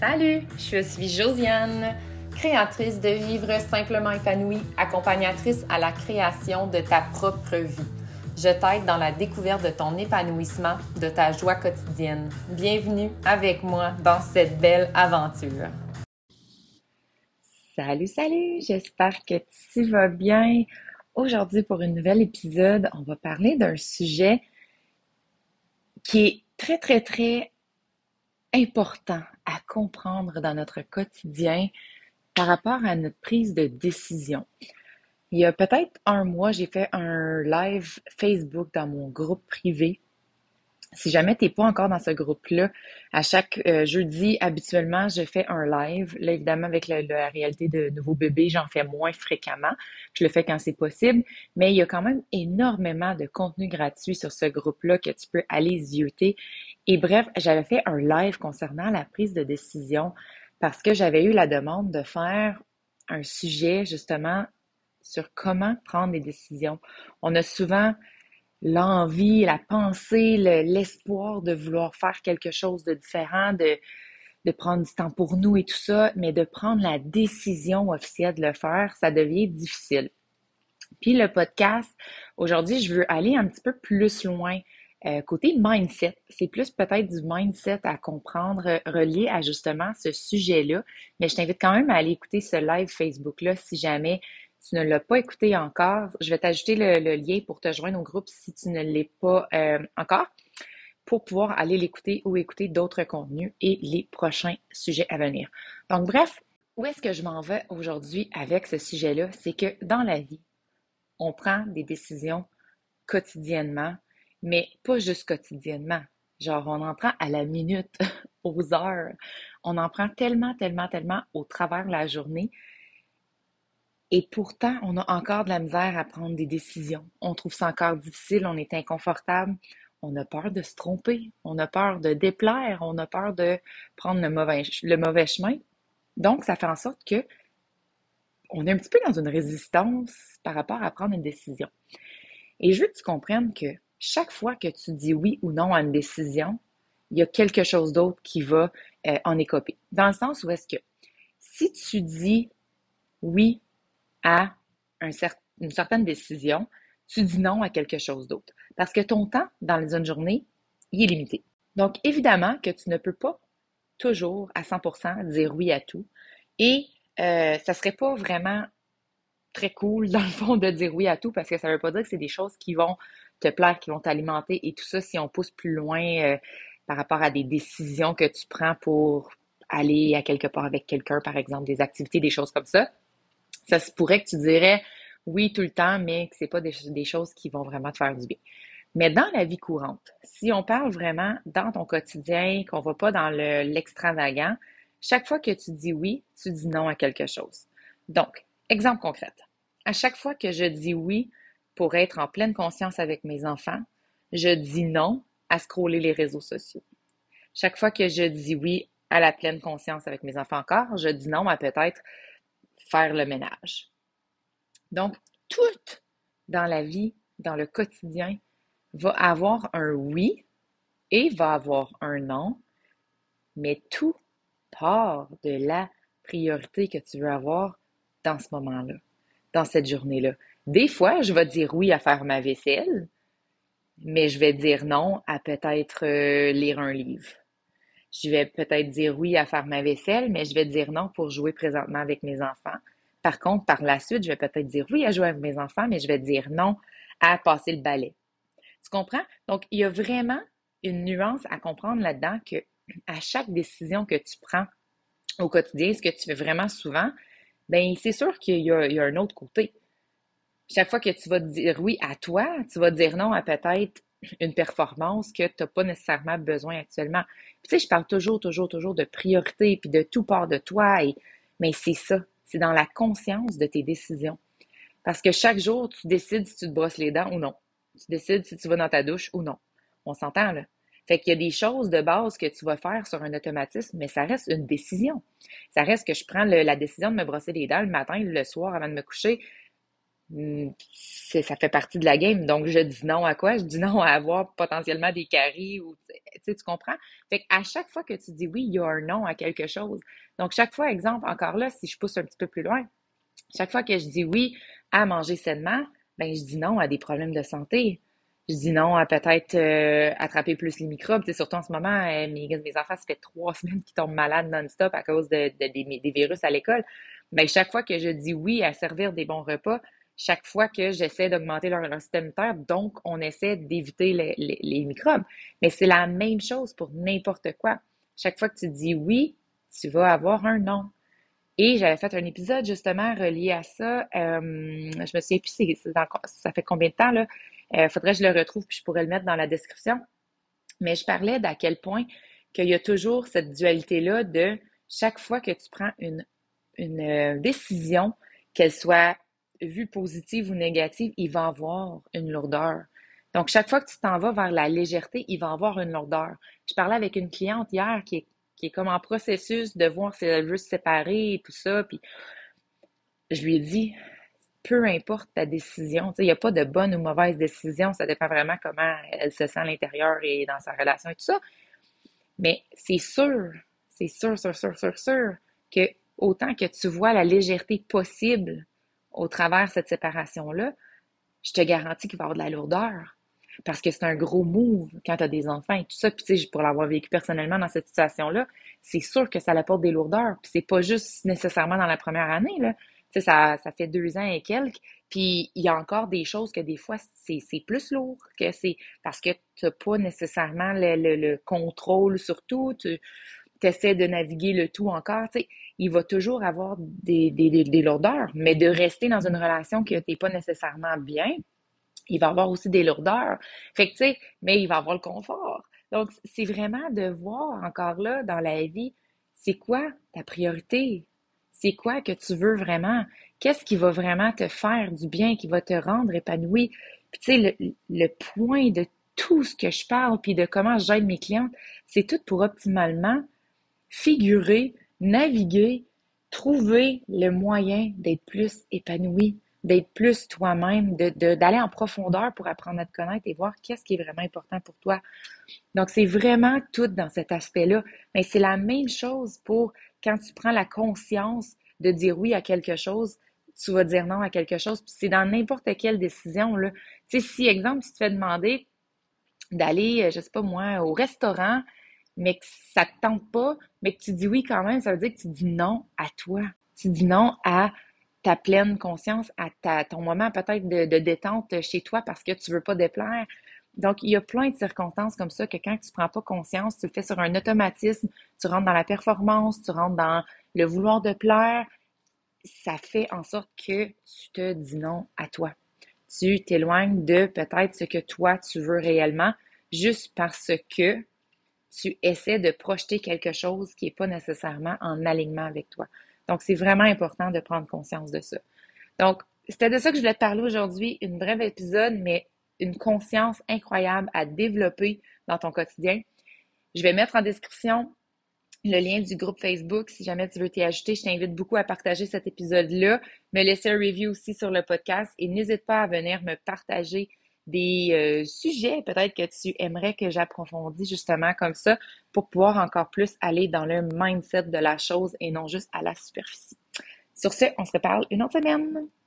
Salut, je suis Josiane, créatrice de Vivre simplement épanouie, accompagnatrice à la création de ta propre vie. Je t'aide dans la découverte de ton épanouissement, de ta joie quotidienne. Bienvenue avec moi dans cette belle aventure. Salut, salut, j'espère que tu vas bien. Aujourd'hui, pour un nouvel épisode, on va parler d'un sujet qui est très, très, très important à comprendre dans notre quotidien par rapport à notre prise de décision. Il y a peut-être un mois, j'ai fait un live Facebook dans mon groupe privé si jamais tu n'es pas encore dans ce groupe-là, à chaque euh, jeudi, habituellement, je fais un live. Là, évidemment, avec la, réalité de nouveaux bébés, j'en fais moins fréquemment. Je le fais quand c'est possible. Mais il y a quand même énormément de contenu gratuit sur ce groupe-là que tu peux aller zioter. Et bref, j'avais fait un live concernant la prise de décision parce que j'avais eu la demande de faire un sujet justement sur comment prendre des décisions. On a souvent l'envie, la pensée, l'espoir de vouloir faire quelque chose de différent, de, prendre du temps pour nous et tout ça, mais de prendre la décision officielle de le faire, ça devient difficile. Puis le podcast, aujourd'hui, je veux aller un petit peu plus loin. Euh, côté mindset, c'est plus peut-être du mindset à comprendre relié à justement ce sujet-là, mais je t'invite quand même à aller écouter ce live Facebook-là si jamais tu ne l'as pas écouté encore, je vais t'ajouter le, lien pour te joindre au groupe si tu ne l'es pas euh, encore, pour pouvoir aller l'écouter ou écouter d'autres contenus et les prochains sujets à venir. Donc, bref, où est-ce que je m'en vais aujourd'hui avec ce sujet-là? C'est que dans la vie, on prend des décisions quotidiennement, mais pas juste quotidiennement. Genre, on en prend à la minute, aux heures. On en prend tellement, tellement, tellement au travers de la journée et pourtant, on a encore de la misère à prendre des décisions. On trouve ça encore difficile, on est inconfortable, on a peur de se tromper, on a peur de déplaire, on a peur de prendre le mauvais, le mauvais chemin. Donc, ça fait en sorte que on est un petit peu dans une résistance par rapport à prendre une décision. Et je veux que tu comprennes que chaque fois que tu dis oui ou non à une décision, il y a quelque chose d'autre qui va euh, en écoper. Dans le sens où est-ce que si tu dis oui à une certaine décision, tu dis non à quelque chose d'autre. Parce que ton temps dans une journée, il est limité. Donc, évidemment que tu ne peux pas toujours à 100% dire oui à tout. Et euh, ça serait pas vraiment très cool, dans le fond, de dire oui à tout parce que ça veut pas dire que c'est des choses qui vont te plaire, qui vont t'alimenter et tout ça si on pousse plus loin euh, par rapport à des décisions que tu prends pour aller à quelque part avec quelqu'un, par exemple, des activités, des choses comme ça ça se pourrait que tu dirais oui tout le temps, mais que c'est pas des, choses qui vont vraiment te faire du bien. Mais dans la vie courante, si on parle vraiment dans ton quotidien, qu'on va pas dans l'extravagant, chaque fois que tu dis oui, tu dis non à quelque chose. Donc, exemple concret. À chaque fois que je dis oui pour être en pleine conscience avec mes enfants, je dis non à scroller les réseaux sociaux. Chaque fois que je dis oui à la pleine conscience avec mes enfants encore, je dis non à peut-être faire le ménage. Donc, tout dans la vie, dans le quotidien, va avoir un oui et va avoir un non, mais tout part de la priorité que tu veux avoir dans ce moment-là, dans cette journée-là. Des fois, je vais dire oui à faire ma vaisselle, mais je vais dire non à peut-être euh, lire un livre. Je vais peut-être dire oui à faire ma vaisselle, mais je vais dire non pour jouer présentement avec mes enfants. Par contre, par la suite, je vais peut-être dire oui à jouer avec mes enfants, mais je vais dire non à passer le balai. Tu comprends? Donc, il y a vraiment une nuance à comprendre là-dedans que à chaque décision que tu prends au quotidien, ce que tu fais vraiment souvent, ben c'est sûr qu'il y, a un autre côté. Chaque fois que tu vas dire oui à toi, tu vas dire non à peut-être une performance que tu n'as pas nécessairement besoin actuellement. tu sais, je parle toujours, toujours, toujours de priorité, puis de tout part de toi, mais c'est ça, c'est dans la conscience de tes décisions. Parce que chaque jour, tu décides si tu te brosses les dents ou non. Tu décides si tu vas dans ta douche ou non. On s'entend, là. Fait qu'il y a des choses de base que tu vas faire sur un automatisme, mais ça reste une décision. Ça reste que je prends la décision de me brosser les dents le matin, le soir avant de me coucher. Hmm, ça fait partie de la game. Donc, je dis non à quoi? Je dis non à avoir potentiellement des caries ou, tu tu comprends? Fait à chaque fois que tu dis oui, il y a un non à quelque chose. Donc, chaque fois, exemple, encore là, si je pousse un petit peu plus loin, chaque fois que je dis oui à manger sainement, ben, je dis non à des problèmes de santé. Je dis non à peut-être euh, attraper plus les microbes. surtout en ce moment, euh, mes, mes enfants, ça fait trois semaines qu'ils tombent malades non-stop à cause de, des, virus à l'école. Mais chaque fois que je dis oui à servir des bons repas, chaque fois que j'essaie d'augmenter leur, système immunitaire, donc on essaie d'éviter les, les, microbes. Mais c'est la même chose pour n'importe quoi. Chaque fois que tu dis oui, tu vas avoir un non. Et j'avais fait un épisode justement relié à ça. Euh, je me souviens plus, ça fait combien de temps là? Il faudrait que je le retrouve puis je pourrais le mettre dans la description. Mais je parlais d'à quel point qu'il y a toujours cette dualité-là de chaque fois que tu prends une, une euh, décision, qu'elle soit vue positive ou négative, il va avoir une lourdeur. Donc, chaque fois que tu t'en vas vers la légèreté, il va avoir une lourdeur. Je parlais avec une cliente hier qui est, qui est comme en processus de voir si elle veut se séparer et tout ça. Puis, je lui ai dit, peu importe ta décision, il n'y a pas de bonne ou mauvaise décision, ça dépend vraiment comment elle se sent à l'intérieur et dans sa relation et tout ça. Mais c'est sûr, c'est sûr, sûr, sûr, sûr, sûr que autant que tu vois la légèreté possible au travers de cette séparation-là, je te garantis qu'il va y avoir de la lourdeur. Parce que c'est un gros move quand tu as des enfants et tout ça. Puis, tu sais, pour l'avoir vécu personnellement dans cette situation-là, c'est sûr que ça apporte des lourdeurs. Puis, c'est pas juste nécessairement dans la première année, là ça, ça fait deux ans et quelques. Puis il y a encore des choses que des fois, c'est plus lourd que c'est parce que tu n'as pas nécessairement le, contrôle sur tout. Tu essaies de naviguer le tout encore. sais il va toujours avoir des, lourdeurs, mais de rester dans une relation que tu n'es pas nécessairement bien, il va avoir aussi des lourdeurs. Fait que, tu sais, mais il va avoir le confort. Donc, c'est vraiment de voir encore là dans la vie, c'est quoi ta priorité? C'est quoi que tu veux vraiment? Qu'est-ce qui va vraiment te faire du bien, qui va te rendre épanoui? Puis tu sais, le, point de tout ce que je parle, puis de comment j'aide mes clientes, c'est tout pour optimalement figurer, naviguer, trouver le moyen d'être plus épanoui, d'être plus toi-même, de, d'aller en profondeur pour apprendre à te connaître et voir qu'est-ce qui est vraiment important pour toi. Donc, c'est vraiment tout dans cet aspect-là. Mais c'est la même chose pour quand tu prends la conscience de dire oui à quelque chose, tu vas dire non à quelque chose. Puis c'est dans n'importe quelle décision. Tu sais, si, exemple, tu te fais demander d'aller, je sais pas moi, au restaurant, mais que ça te tente pas, mais que tu dis oui quand même, ça veut dire que tu dis non à toi. Tu dis non à ta pleine conscience, à ton moment peut-être de, détente chez toi parce que tu veux pas déplaire, donc, il y a plein de circonstances comme ça que quand tu ne prends pas conscience, tu le fais sur un automatisme, tu rentres dans la performance, tu rentres dans le vouloir de plaire, ça fait en sorte que tu te dis non à toi. Tu t'éloignes de peut-être ce que toi tu veux réellement juste parce que tu essaies de projeter quelque chose qui n'est pas nécessairement en alignement avec toi. Donc, c'est vraiment important de prendre conscience de ça. Donc, c'était de ça que je voulais te parler aujourd'hui. Une brève épisode, mais une conscience incroyable à développer dans ton quotidien. Je vais mettre en description le lien du groupe Facebook. Si jamais tu veux t'y ajouter, je t'invite beaucoup à partager cet épisode-là, me laisser un review aussi sur le podcast et n'hésite pas à venir me partager des euh, sujets peut-être que tu aimerais que j'approfondisse justement comme ça pour pouvoir encore plus aller dans le mindset de la chose et non juste à la superficie. Sur ce, on se reparle une autre semaine.